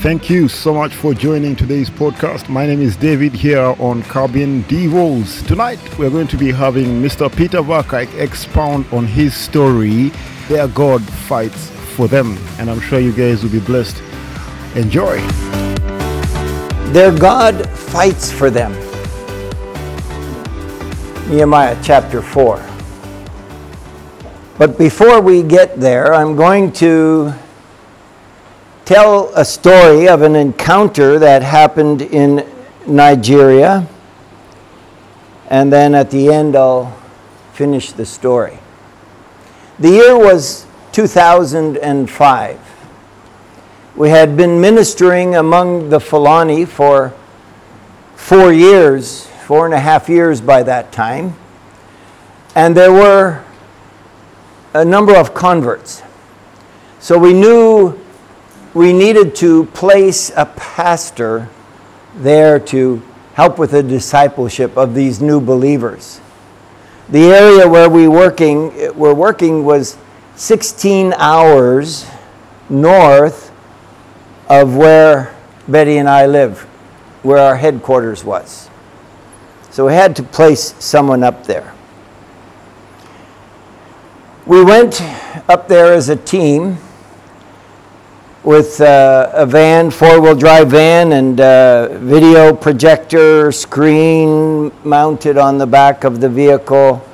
Thank you so much for joining today's podcast. My name is David here on Caribbean Devos. Tonight we're going to be having Mr. Peter Vakak expound on his story, Their God Fights for Them. And I'm sure you guys will be blessed. Enjoy. Their God fights for them. Nehemiah chapter 4. But before we get there, I'm going to tell a story of an encounter that happened in Nigeria. And then at the end, I'll finish the story. The year was 2005. We had been ministering among the Fulani for four years, four and a half years by that time. And there were a number of converts. So we knew we needed to place a pastor there to help with the discipleship of these new believers. The area where we working were working was 16 hours north of where Betty and I live, where our headquarters was. So we had to place someone up there. We went up there as a team with uh, a van, four wheel drive van, and uh, video projector screen mounted on the back of the vehicle,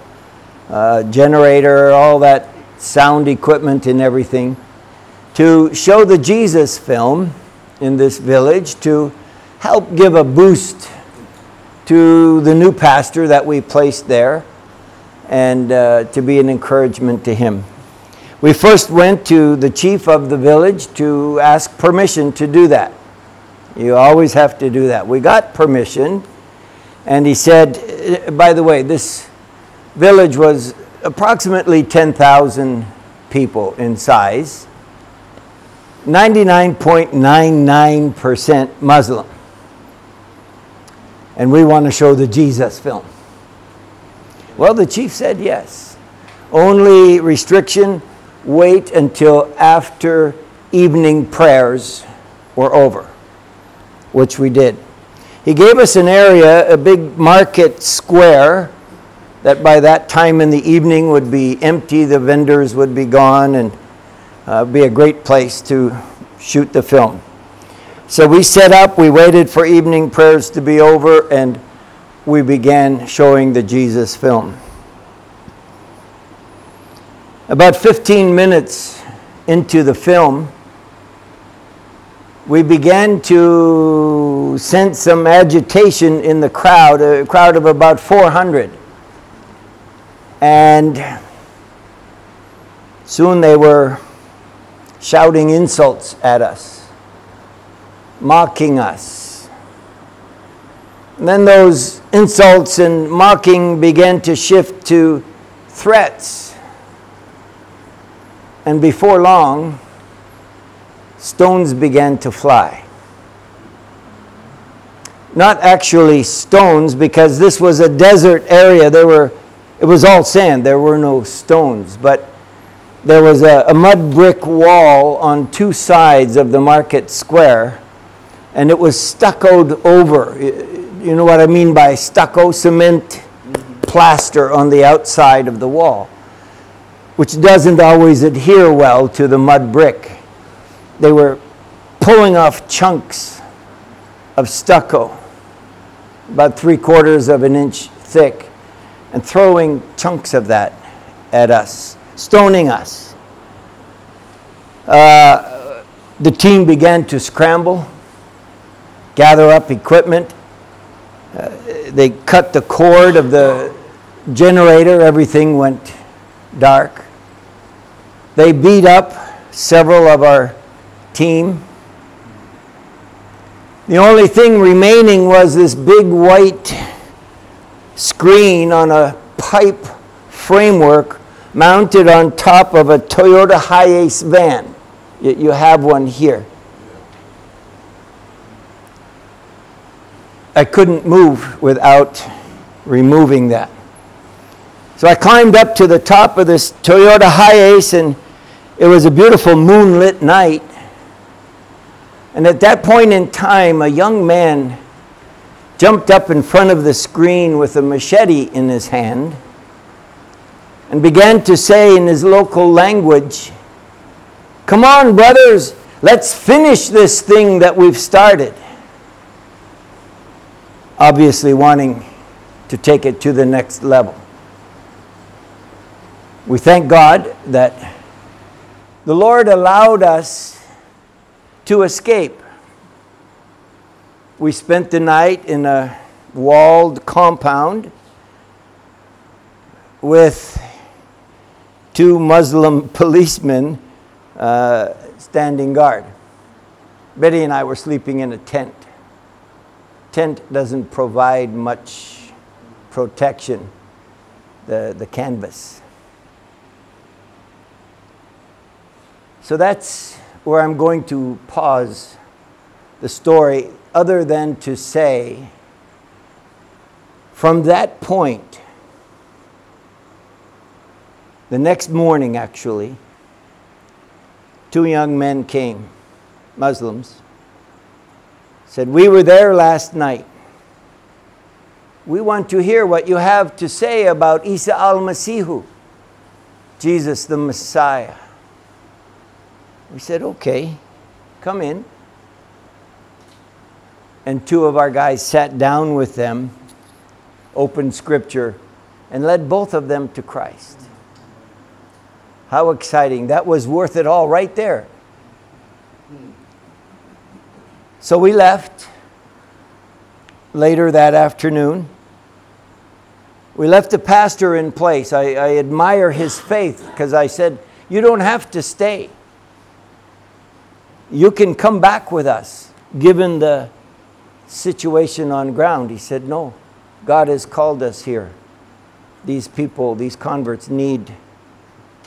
uh, generator, all that sound equipment and everything, to show the Jesus film in this village to help give a boost to the new pastor that we placed there and uh, to be an encouragement to him. We first went to the chief of the village to ask permission to do that. You always have to do that. We got permission, and he said, uh, by the way, this village was approximately 10,000 people in size, 99.99% Muslim. And we want to show the Jesus film. Well, the chief said yes. Only restriction wait until after evening prayers were over, which we did. He gave us an area, a big market square, that by that time in the evening would be empty, the vendors would be gone, and uh, be a great place to shoot the film. So we set up, we waited for evening prayers to be over, and we began showing the Jesus film. About 15 minutes into the film, we began to sense some agitation in the crowd, a crowd of about 400. And soon they were shouting insults at us, mocking us. And then those insults and mocking began to shift to threats and before long, stones began to fly. Not actually stones, because this was a desert area. There were, it was all sand. There were no stones. But there was a, a mud brick wall on two sides of the market square, and it was stuccoed over. You know what I mean by stucco? Cement mm-hmm. plaster on the outside of the wall which doesn't always adhere well to the mud brick. They were pulling off chunks of stucco, about three quarters of an inch thick, and throwing chunks of that at us, stoning us. Uh, the team began to scramble, gather up equipment. Uh, they cut the cord of the generator, everything went dark. They beat up several of our team. The only thing remaining was this big white screen on a pipe framework mounted on top of a Toyota Hiace van. You have one here. I couldn't move without removing that. So I climbed up to the top of this Toyota Hiace and it was a beautiful moonlit night. And at that point in time, a young man jumped up in front of the screen with a machete in his hand and began to say in his local language, Come on, brothers, let's finish this thing that we've started. Obviously, wanting to take it to the next level. We thank God that the Lord allowed us to escape. We spent the night in a walled compound with two Muslim policemen uh, standing guard. Betty and I were sleeping in a tent. Tent doesn't provide much protection, the, the canvas. So that's where I'm going to pause the story, other than to say, from that point, the next morning actually, two young men came, Muslims, said, We were there last night. We want to hear what you have to say about Isa al Masihu, Jesus the Messiah. We said, okay, come in. And two of our guys sat down with them, opened scripture, and led both of them to Christ. How exciting. That was worth it all right there. So we left later that afternoon. We left the pastor in place. I, I admire his faith because I said, You don't have to stay you can come back with us given the situation on ground. He said, No, God has called us here. These people, these converts need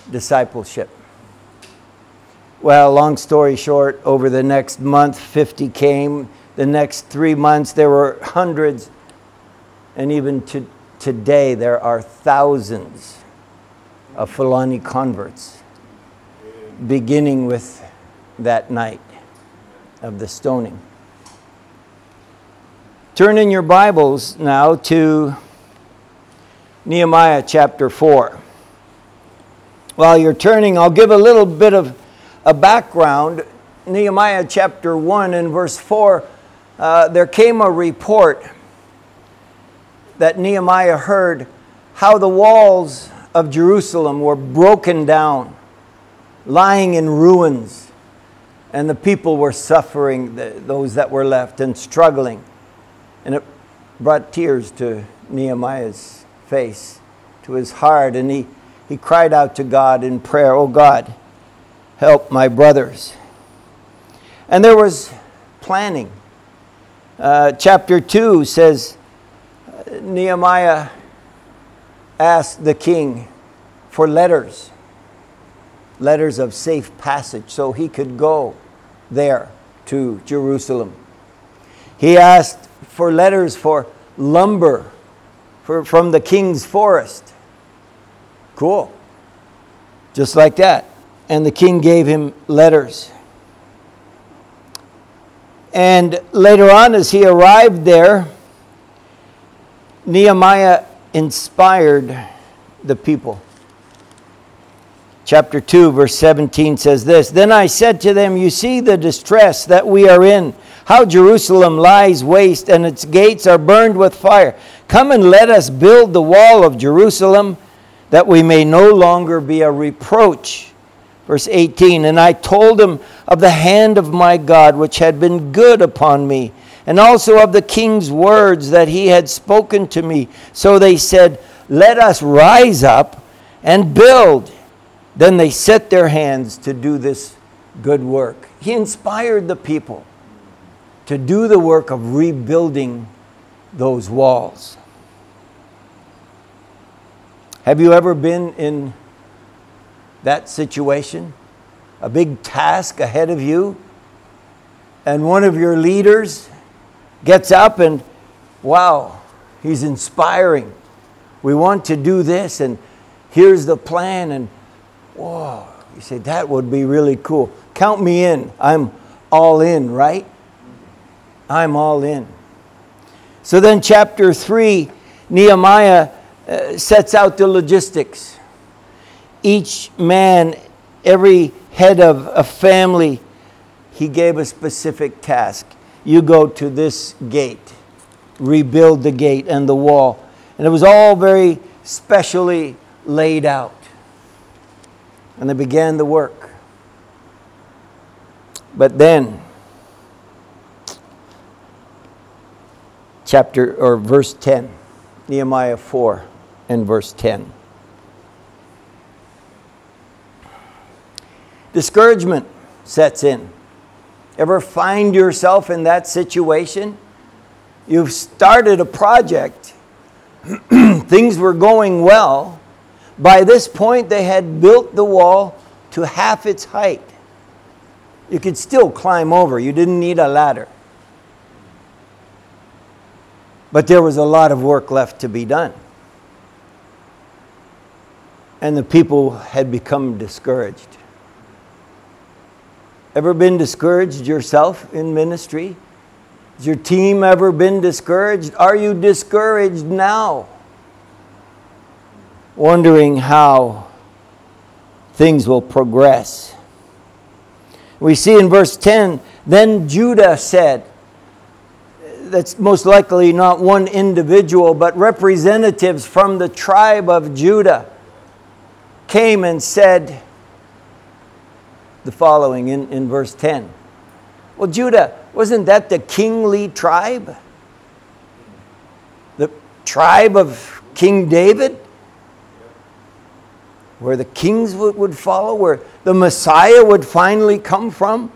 discipleship. Well, long story short, over the next month, 50 came. The next three months, there were hundreds. And even to, today, there are thousands of Fulani converts, beginning with that night of the stoning. Turn in your Bibles now to Nehemiah chapter 4. While you're turning, I'll give a little bit of a background. Nehemiah chapter 1 and verse 4, uh, there came a report that Nehemiah heard how the walls of Jerusalem were broken down, lying in ruins and the people were suffering, those that were left, and struggling. And it brought tears to Nehemiah's face, to his heart, and he, he cried out to God in prayer, Oh God, help my brothers. And there was planning. Uh, chapter 2 says Nehemiah asked the king for letters letters of safe passage so he could go there to Jerusalem. He asked for letters for lumber for, from the king's forest. Cool. Just like that. And the king gave him letters. And later on, as he arrived there, Nehemiah inspired the people chapter 2, verse 17 says this Then I said to them, You see the distress that we are in, how Jerusalem lies waste and its gates are burned with fire. Come and let us build the wall of Jerusalem that we may no longer be a reproach. Verse 18 And I told them of the hand of my God, which had been good upon me, and also of the king's words that he had spoken to me. So they said, Let us rise up and build then they set their hands to do this good work. He inspired the people to do the work of rebuilding those walls. Have you ever been in that situation? A big task ahead of you, and one of your leaders gets up and, wow, he's inspiring. We want to do this, and here's the plan, and Whoa, you say, that would be really cool. Count me in. I'm all in, right? I'm all in. So then, chapter 3, Nehemiah uh, sets out the logistics. Each man, every head of a family, he gave a specific task. You go to this gate, rebuild the gate and the wall. And it was all very specially laid out. And they began the work. But then, chapter or verse 10, Nehemiah 4 and verse 10. Discouragement sets in. Ever find yourself in that situation? You've started a project, things were going well. By this point, they had built the wall to half its height. You could still climb over, you didn't need a ladder. But there was a lot of work left to be done. And the people had become discouraged. Ever been discouraged yourself in ministry? Has your team ever been discouraged? Are you discouraged now? Wondering how things will progress. We see in verse 10 then Judah said, that's most likely not one individual, but representatives from the tribe of Judah came and said the following in, in verse 10. Well, Judah, wasn't that the kingly tribe? The tribe of King David? Where the kings would, would follow, where the Messiah would finally come from?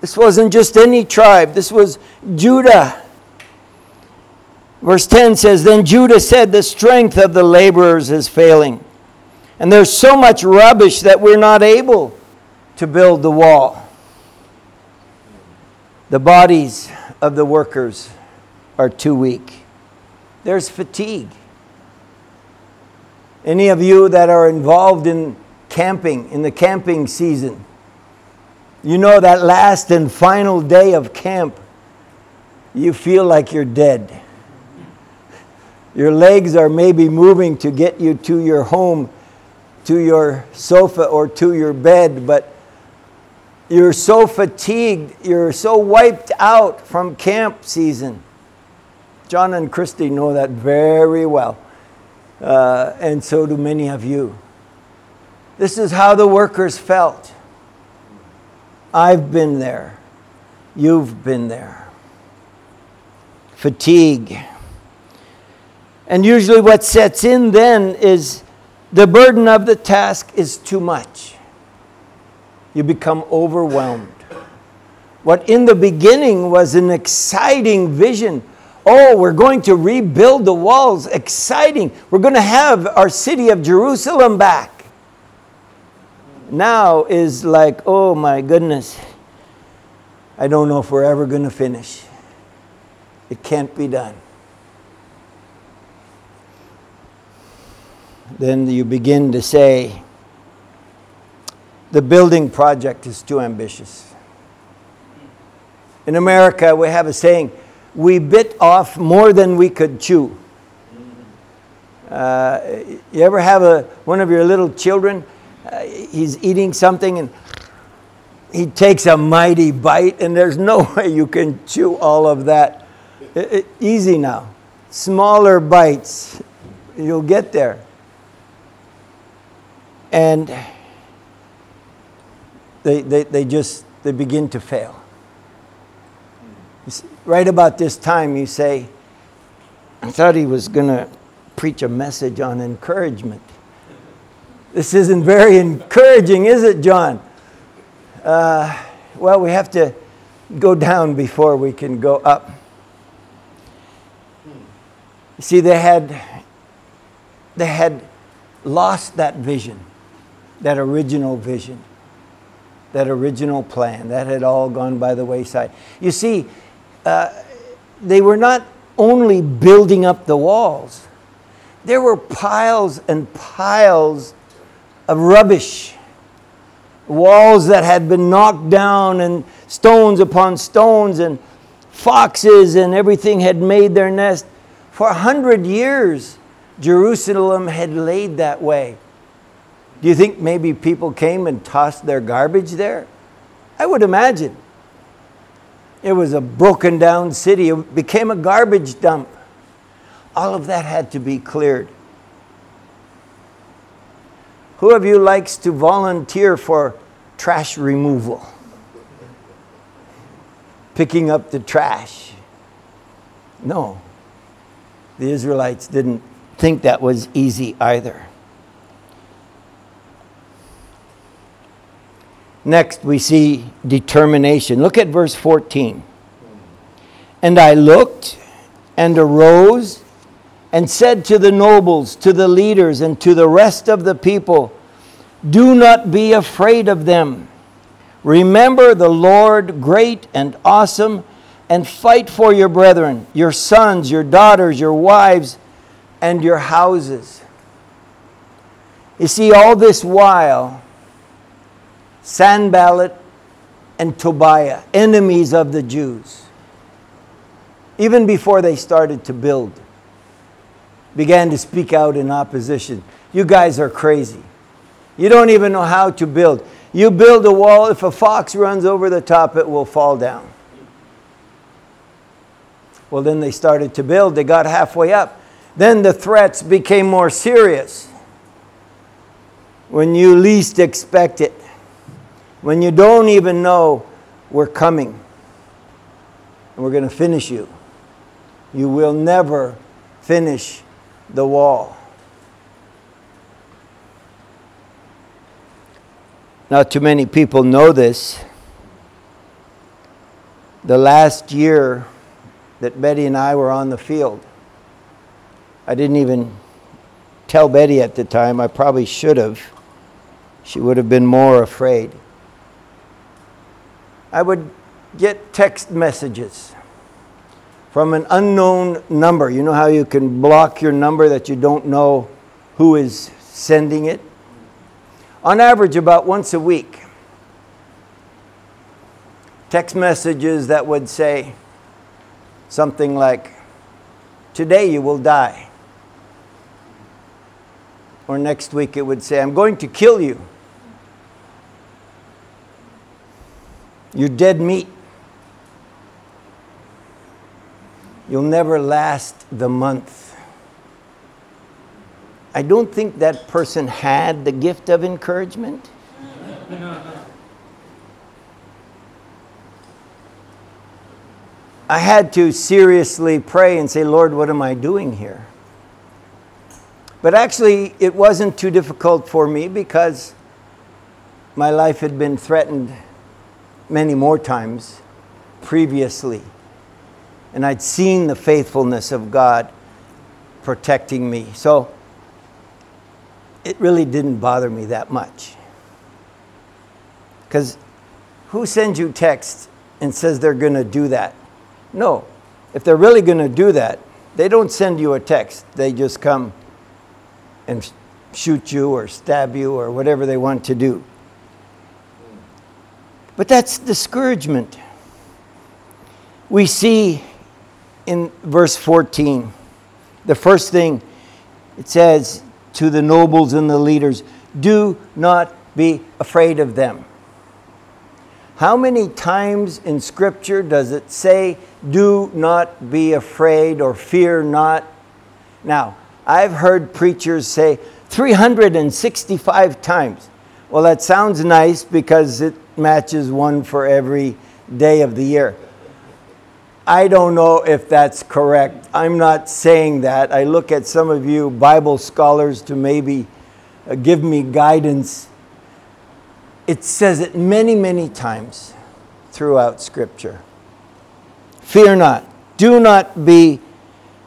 This wasn't just any tribe, this was Judah. Verse 10 says Then Judah said, The strength of the laborers is failing, and there's so much rubbish that we're not able to build the wall. The bodies of the workers are too weak. There's fatigue. Any of you that are involved in camping, in the camping season, you know that last and final day of camp, you feel like you're dead. Your legs are maybe moving to get you to your home, to your sofa, or to your bed, but you're so fatigued, you're so wiped out from camp season. John and Christy know that very well, uh, and so do many of you. This is how the workers felt. I've been there. You've been there. Fatigue and usually, what sets in then is the burden of the task is too much. You become overwhelmed. What in the beginning was an exciting vision oh, we're going to rebuild the walls, exciting. We're going to have our city of Jerusalem back. Now is like, oh my goodness, I don't know if we're ever going to finish. It can't be done. then you begin to say, the building project is too ambitious. In America, we have a saying, we bit off more than we could chew. Uh, you ever have a, one of your little children, uh, he's eating something and he takes a mighty bite, and there's no way you can chew all of that. It, it, easy now. Smaller bites, you'll get there and they, they, they just they begin to fail right about this time you say i thought he was going to preach a message on encouragement this isn't very encouraging is it john uh, well we have to go down before we can go up you see they had they had lost that vision that original vision, that original plan. That had all gone by the wayside. You see, they were not only building up the walls, there were piles and piles of rubbish walls that had been knocked down, and stones upon stones, and foxes and everything had made their nest. For a hundred years, Jerusalem had laid that way. Do you think maybe people came and tossed their garbage there? I would imagine. It was a broken down city, it became a garbage dump. All of that had to be cleared. Who of you likes to volunteer for trash removal? Picking up the trash? No. The Israelites didn't think that was easy either. Next, we see determination. Look at verse 14. And I looked and arose and said to the nobles, to the leaders, and to the rest of the people, Do not be afraid of them. Remember the Lord great and awesome, and fight for your brethren, your sons, your daughters, your wives, and your houses. You see, all this while, Sanballat and Tobiah, enemies of the Jews, even before they started to build, began to speak out in opposition. You guys are crazy. You don't even know how to build. You build a wall, if a fox runs over the top, it will fall down. Well, then they started to build. They got halfway up. Then the threats became more serious when you least expect it when you don't even know we're coming and we're going to finish you. You will never finish the wall. Not too many people know this. The last year that Betty and I were on the field, I didn't even tell Betty at the time. I probably should have. She would have been more afraid. I would get text messages from an unknown number. You know how you can block your number that you don't know who is sending it? On average, about once a week. Text messages that would say something like, Today you will die. Or next week it would say, I'm going to kill you. You're dead meat. You'll never last the month. I don't think that person had the gift of encouragement. I had to seriously pray and say, Lord, what am I doing here? But actually, it wasn't too difficult for me because my life had been threatened many more times previously. And I'd seen the faithfulness of God protecting me. So it really didn't bother me that much. Because who sends you text and says they're going to do that? No. If they're really going to do that, they don't send you a text. They just come and shoot you or stab you or whatever they want to do. But that's discouragement. We see in verse 14, the first thing it says to the nobles and the leaders do not be afraid of them. How many times in Scripture does it say, do not be afraid or fear not? Now, I've heard preachers say 365 times. Well, that sounds nice because it matches one for every day of the year. I don't know if that's correct. I'm not saying that. I look at some of you Bible scholars to maybe uh, give me guidance. It says it many, many times throughout Scripture. Fear not. Do not be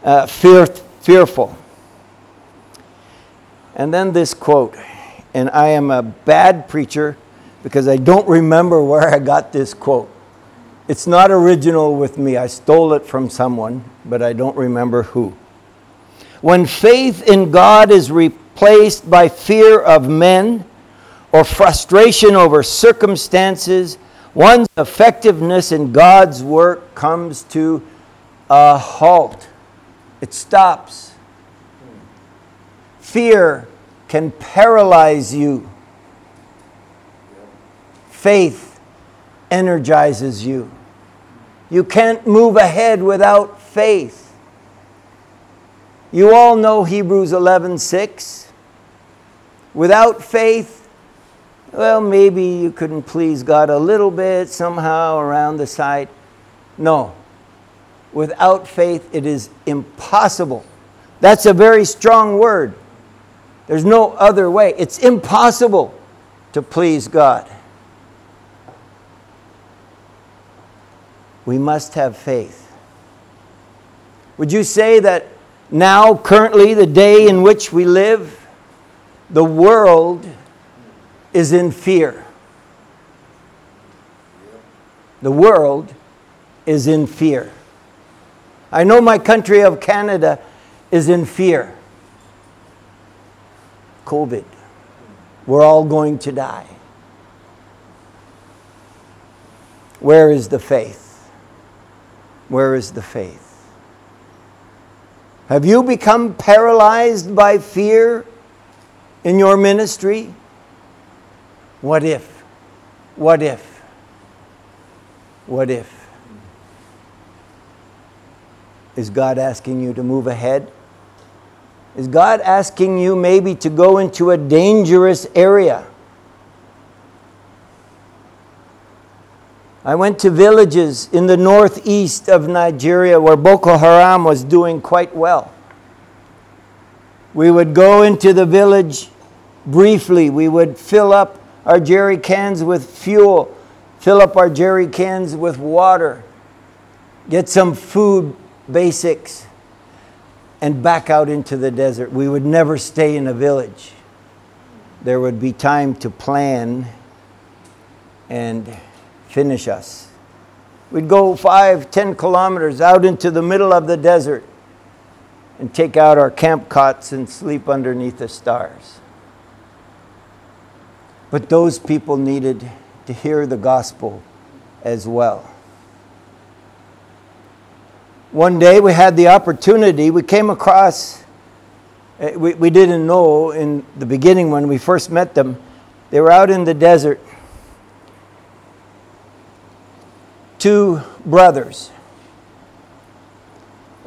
uh, fear, fearful. And then this quote and I am a bad preacher because I don't remember where I got this quote. It's not original with me. I stole it from someone, but I don't remember who. When faith in God is replaced by fear of men or frustration over circumstances, one's effectiveness in God's work comes to a halt. It stops. Fear can paralyze you. Faith energizes you. You can't move ahead without faith. You all know Hebrews 11:6. Without faith, well, maybe you couldn't please God a little bit somehow around the side. No. Without faith, it is impossible. That's a very strong word. There's no other way. It's impossible to please God. We must have faith. Would you say that now, currently, the day in which we live, the world is in fear? The world is in fear. I know my country of Canada is in fear. COVID. We're all going to die. Where is the faith? Where is the faith? Have you become paralyzed by fear in your ministry? What if? What if? What if? Is God asking you to move ahead? Is God asking you maybe to go into a dangerous area? I went to villages in the northeast of Nigeria where Boko Haram was doing quite well. We would go into the village briefly. We would fill up our jerry cans with fuel, fill up our jerry cans with water, get some food basics and back out into the desert. We would never stay in a village. There would be time to plan and finish us. We'd go five, ten kilometers out into the middle of the desert and take out our camp cots and sleep underneath the stars. But those people needed to hear the gospel as well one day we had the opportunity, we came across, eh, we, we didn't know in the beginning when we first met them, they were out in the desert. Two brothers.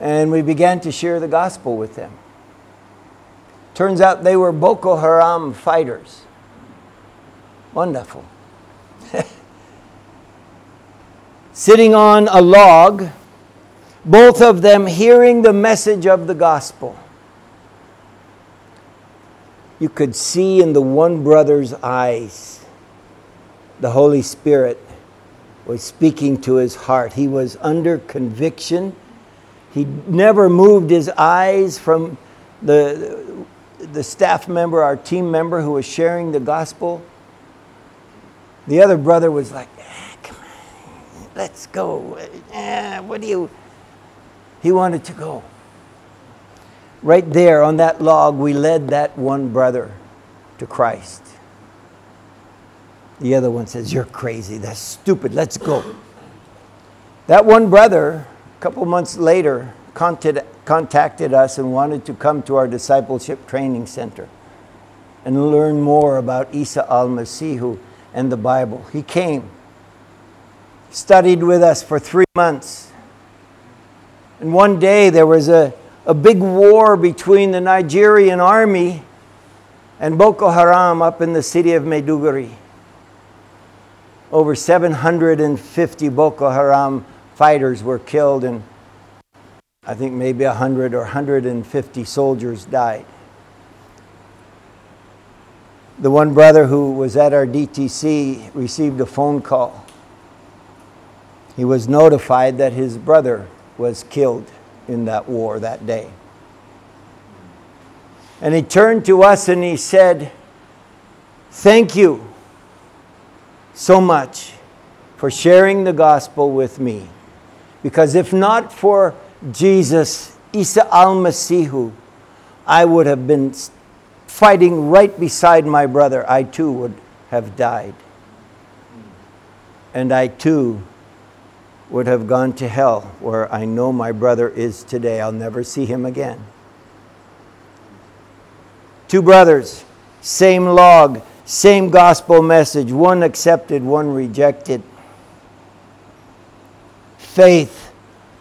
And we began to share the gospel with them. Turns out they were Boko Haram fighters. Wonderful. Sitting on a log, both of them hearing the message of the gospel. You could see in the one brother's eyes the Holy Spirit was speaking to his heart. He was under conviction. He never moved his eyes from the, the staff member, our team member who was sharing the gospel. The other brother was like, ah, come on, let's go. Ah, what do you, he wanted to go. Right there on that log, we led that one brother to Christ. The other one says, You're crazy. That's stupid. Let's go. That one brother, a couple months later, contacted us and wanted to come to our discipleship training center and learn more about Isa al Masihu and the Bible. He came, studied with us for three months and one day there was a, a big war between the Nigerian army and Boko Haram up in the city of Maiduguri. Over 750 Boko Haram fighters were killed, and I think maybe 100 or 150 soldiers died. The one brother who was at our DTC received a phone call. He was notified that his brother was killed in that war that day. And he turned to us and he said, Thank you so much for sharing the gospel with me. Because if not for Jesus, Isa al Masihu, I would have been fighting right beside my brother. I too would have died. And I too would have gone to hell where I know my brother is today. I'll never see him again. Two brothers, same log, same gospel message, one accepted, one rejected. Faith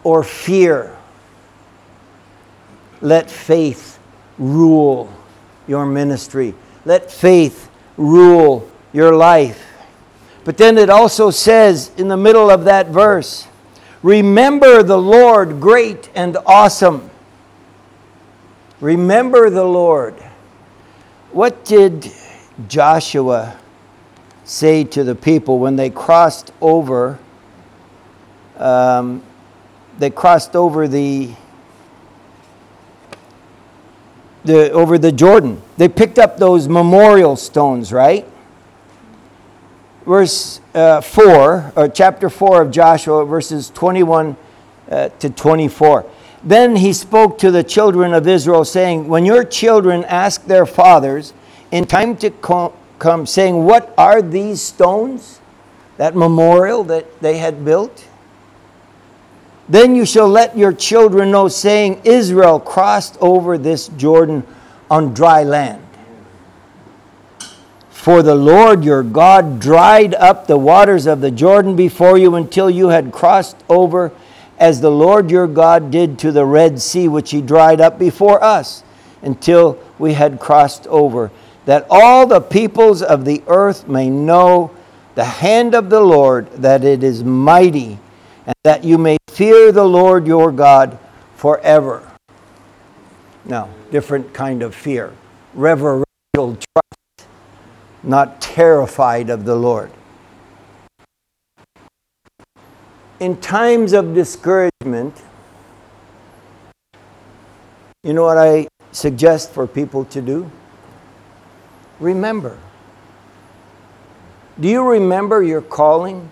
or fear. Let faith rule your ministry. Let faith rule your life. But then it also says in the middle of that verse, Remember the Lord great and awesome. Remember the Lord. What did Joshua say to the people when they crossed over? Um, they crossed over the, the over the Jordan. They picked up those memorial stones, right? verse uh, 4, or chapter 4 of Joshua, verses 21 uh, to 24. Then he spoke to the children of Israel, saying, When your children ask their fathers in time to come, saying, What are these stones? That memorial that they had built? Then you shall let your children know, saying, Israel crossed over this Jordan on dry land. For the Lord your God dried up the waters of the Jordan before you until you had crossed over, as the Lord your God did to the Red Sea, which he dried up before us, until we had crossed over, that all the peoples of the earth may know the hand of the Lord, that it is mighty, and that you may fear the Lord your God forever. Now, different kind of fear, reverential trust not terrified of the Lord. In times of discouragement, you know what I suggest for people to do? Remember. Do you remember your calling?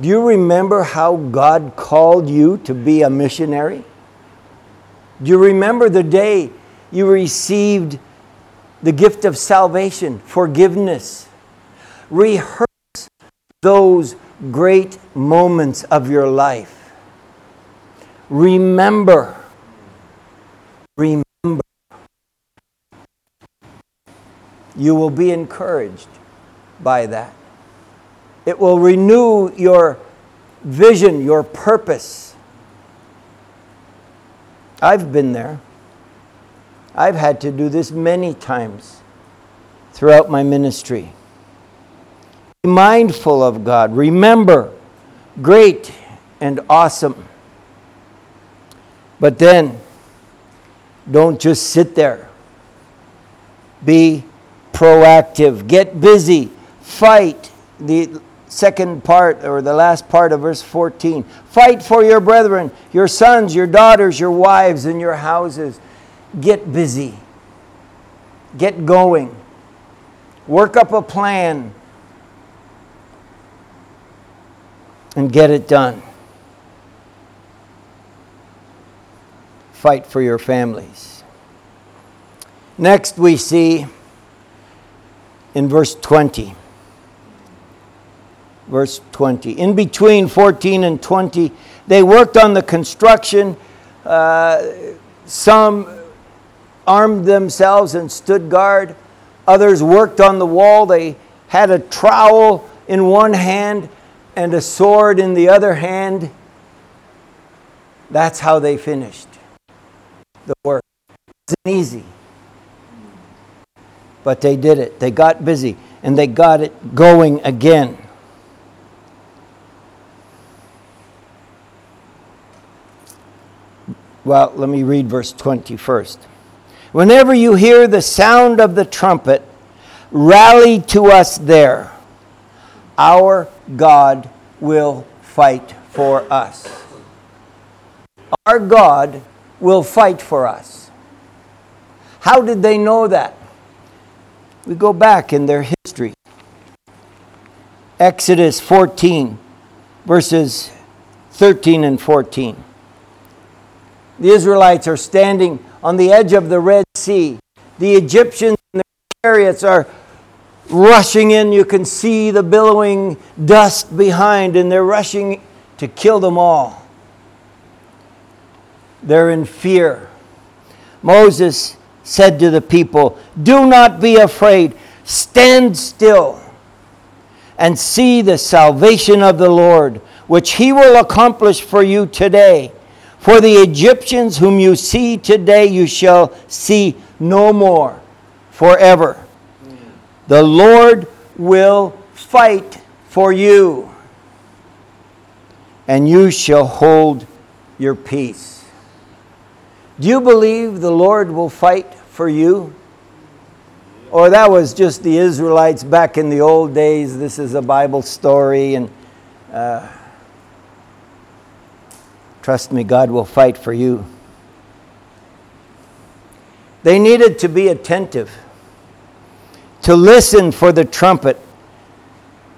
Do you remember how God called you to be a missionary? Do you remember the day you received the gift of salvation, forgiveness. Rehearse those great moments of your life. Remember. Remember. You will be encouraged by that. It will renew your vision, your purpose. I've been there. I've had to do this many times throughout my ministry. Be mindful of God. Remember, great and awesome. But then, don't just sit there. Be proactive. Get busy. Fight. The second part or the last part of verse 14. Fight for your brethren, your sons, your daughters, your wives, and your houses get busy, get going, work up a plan, and get it done. Fight for your families. Next, we see in verse 20. Verse 20. In between 14 and 20, they worked on the construction. Uh, some armed themselves and stood guard. Others worked on the wall. They had a trowel in one hand and a sword in the other hand. That's how they finished the work. It wasn't easy. But they did it. They got busy and they got it going again. Well, let me read verse 20 first. Whenever you hear the sound of the trumpet, rally to us there. Our God will fight for us. Our God will fight for us. How did they know that? We go back in their history. Exodus 14, verses 13 and 14. The Israelites are standing on the edge of the Red Sea. The Egyptians and their chariots are rushing in. You can see the billowing dust behind, and they're rushing to kill them all. They're in fear. Moses said to the people, Do not be afraid, stand still and see the salvation of the Lord, which he will accomplish for you today. For the Egyptians whom you see today, you shall see no more forever. The Lord will fight for you, and you shall hold your peace. Do you believe the Lord will fight for you? Or that was just the Israelites back in the old days. This is a Bible story, and uh, trust me, God will fight for you. They needed to be attentive, to listen for the trumpet.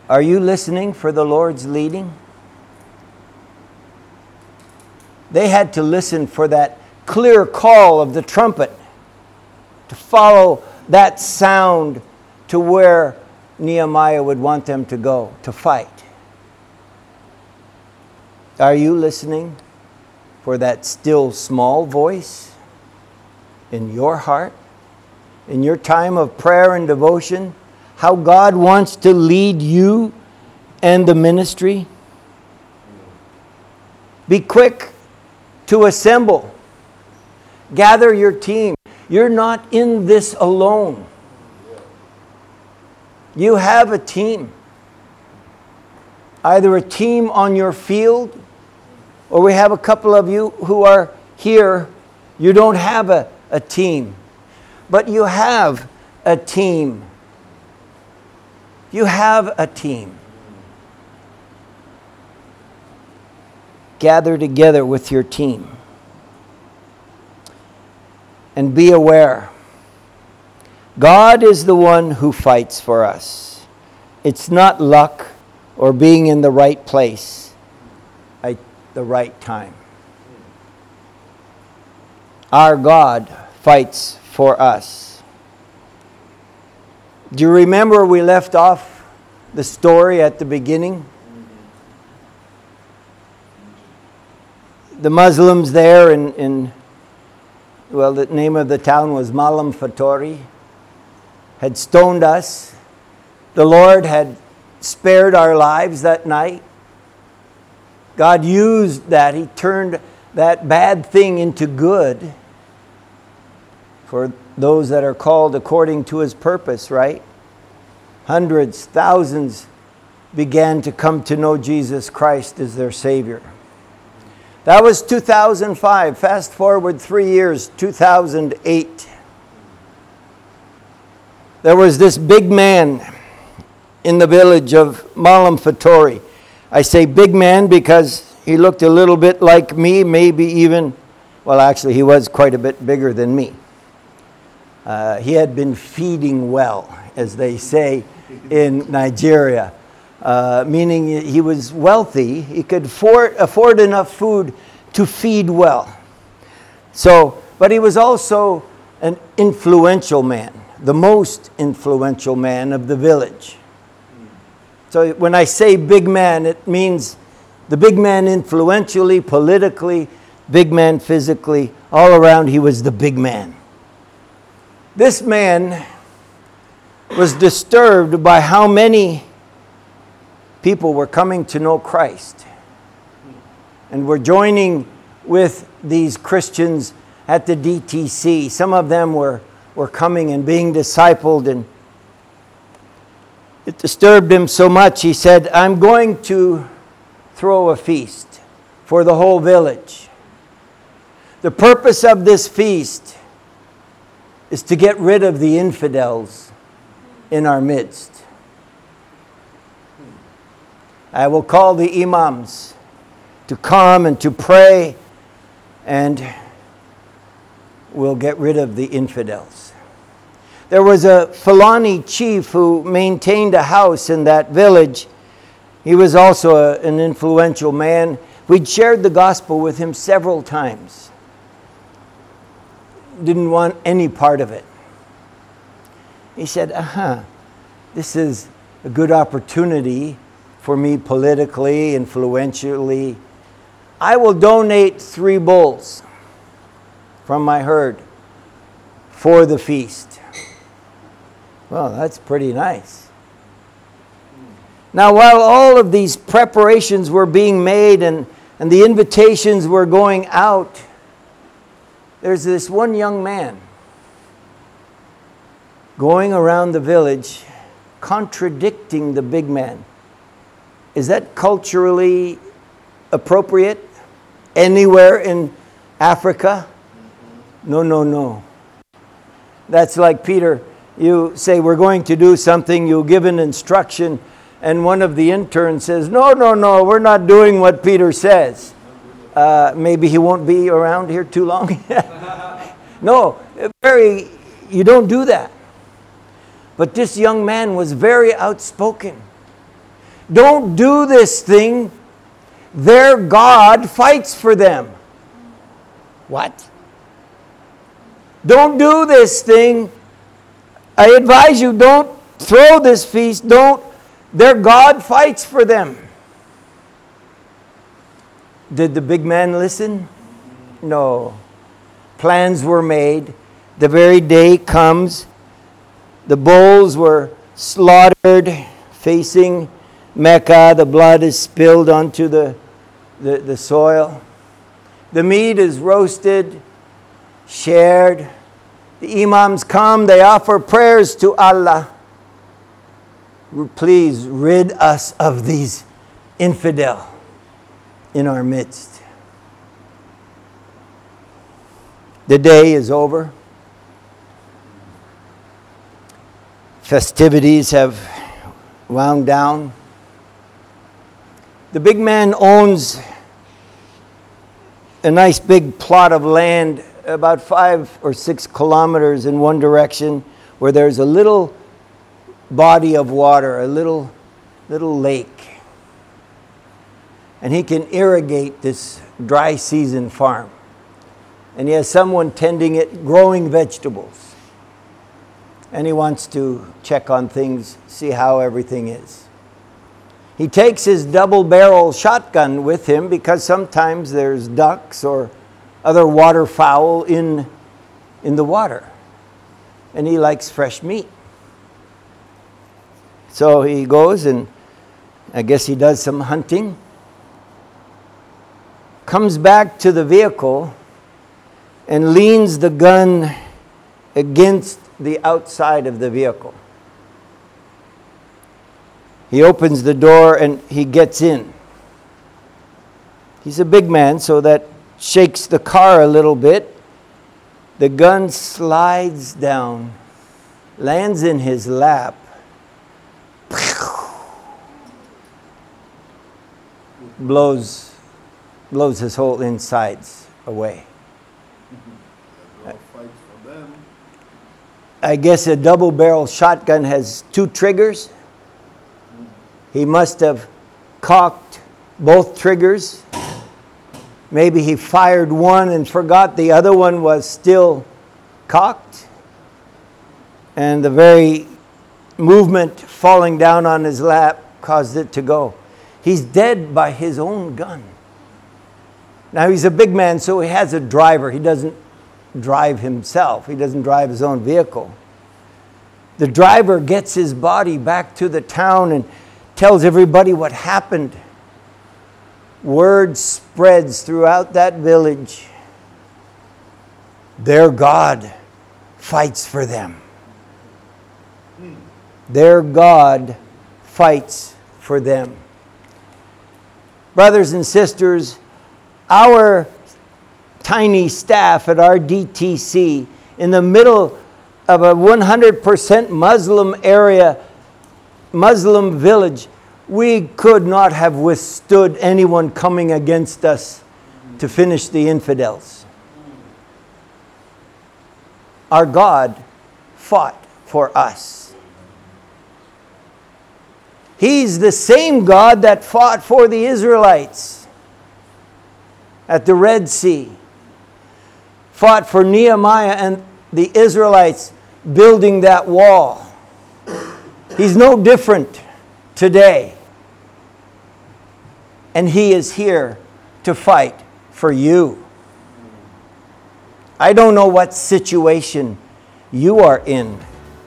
Are you listening for the Lord's leading? They had to listen for that clear call of the trumpet to follow that sound to where Nehemiah would want them to go to fight. Are you listening for that still small voice in your heart, in your time of prayer and devotion? How God wants to lead you and the ministry? Be quick to assemble, gather your team. You're not in this alone. You have a team. Either a team on your field, or we have a couple of you who are here. You don't have a, a team, but you have a team. You have a team. Gather together with your team and be aware. God is the one who fights for us. It's not luck or being in the right place at the right time. Our God fights for us. Do you remember we left off the story at the beginning? The Muslims there in, in well, the name of the town was Malam Fatori, had stoned us. The Lord had spared our lives that night. God used that. He turned that bad thing into good for those that are called according to his purpose, right? Hundreds, thousands began to come to know Jesus Christ as their Savior. That was 2005. Fast forward three years, 2008. There was this big man in the village of Malam Fatori. I say big man because he looked a little bit like me, maybe even, well, actually, he was quite a bit bigger than me. Uh, he had been feeding well, as they say in Nigeria uh, meaning he was wealthy. He could afford, afford enough food to feed well. So, but he was also an influential man, the most influential man of the village. So when I say big man, it means the big man influentially, politically, big man physically, all around, he was the big man. This man was disturbed by how many people were coming to know Christ and were joining with these Christians at the DTC. Some of them were, were coming and being discipled, and it disturbed him so much. He said, I'm going to throw a feast for the whole village. The purpose of this feast is to get rid of the infidels in our midst. I will call the imams to come and to pray, and we'll get rid of the infidels. There was a Fulani chief who maintained a house in that village. He was also a, an influential man. We'd shared the gospel with him several times. Didn't want any part of it. He said, Uh huh. this is a good opportunity for me politically, influentially. I will donate three bulls from my herd for the feast. Well, that's pretty nice. Now, while all of these preparations were being made and, and the invitations were going out, there's this one young man going around the village contradicting the big man. Is that culturally appropriate anywhere in Africa? No, no, no. That's like Peter. You say, We're going to do something, you give an instruction, and one of the interns says, No, no, no, we're not doing what Peter says. Uh, maybe he won't be around here too long. no, very, you don't do that. But this young man was very outspoken. Don't do this thing. Their God fights for them. What? Don't do this thing. I advise you, don't throw this feast. Don't. Their God fights for them. Did the big man listen? No. Plans were made. The very day comes. The bulls were slaughtered facing Mecca. The blood is spilled onto the, the, the soil. The meat is roasted, shared. The imams come, they offer prayers to Allah. Please rid us of these infidel in our midst. The day is over. Festivities have wound down. The big man owns a nice big plot of land about five or six kilometers in one direction where there's a little body of water, a little, little lake. And he can irrigate this dry season farm. And he has someone tending it, growing vegetables. And he wants to check on things, see how everything is. He takes his double barrel shotgun with him because sometimes there's ducks or other waterfowl in, in the water. And he likes fresh meat. So he goes and I guess he does some hunting. Comes back to the vehicle and leans the gun against the outside of the vehicle. He opens the door and he gets in. He's a big man, so that shakes the car a little bit. The gun slides down, lands in his lap. Blows, blows his whole insides away. I guess a double barrel shotgun has two triggers. He must have cocked both triggers. Maybe he fired one and forgot the other one was still cocked. And the very movement falling down on his lap caused it to go. He's dead by his own gun. Now he's a big man, so he has a driver. He doesn't drive himself, he doesn't drive his own vehicle. The driver gets his body back to the town and tells everybody what happened. Word spreads throughout that village. Their God fights for them. Their God fights for them. Brothers and sisters, our tiny staff at our DTC, in the middle of a 100% Muslim area, Muslim village, we could not have withstood anyone coming against us to finish the infidels. Our God fought for us. He's the same God that fought for the Israelites at the Red Sea, fought for Nehemiah and the Israelites building that wall. He's no different today. And He is here to fight for you. I don't know what situation you are in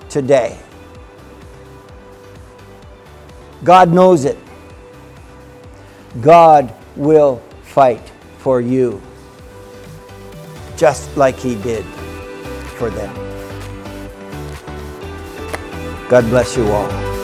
today. God knows it. God will fight for you, just like He did for them. God bless you all.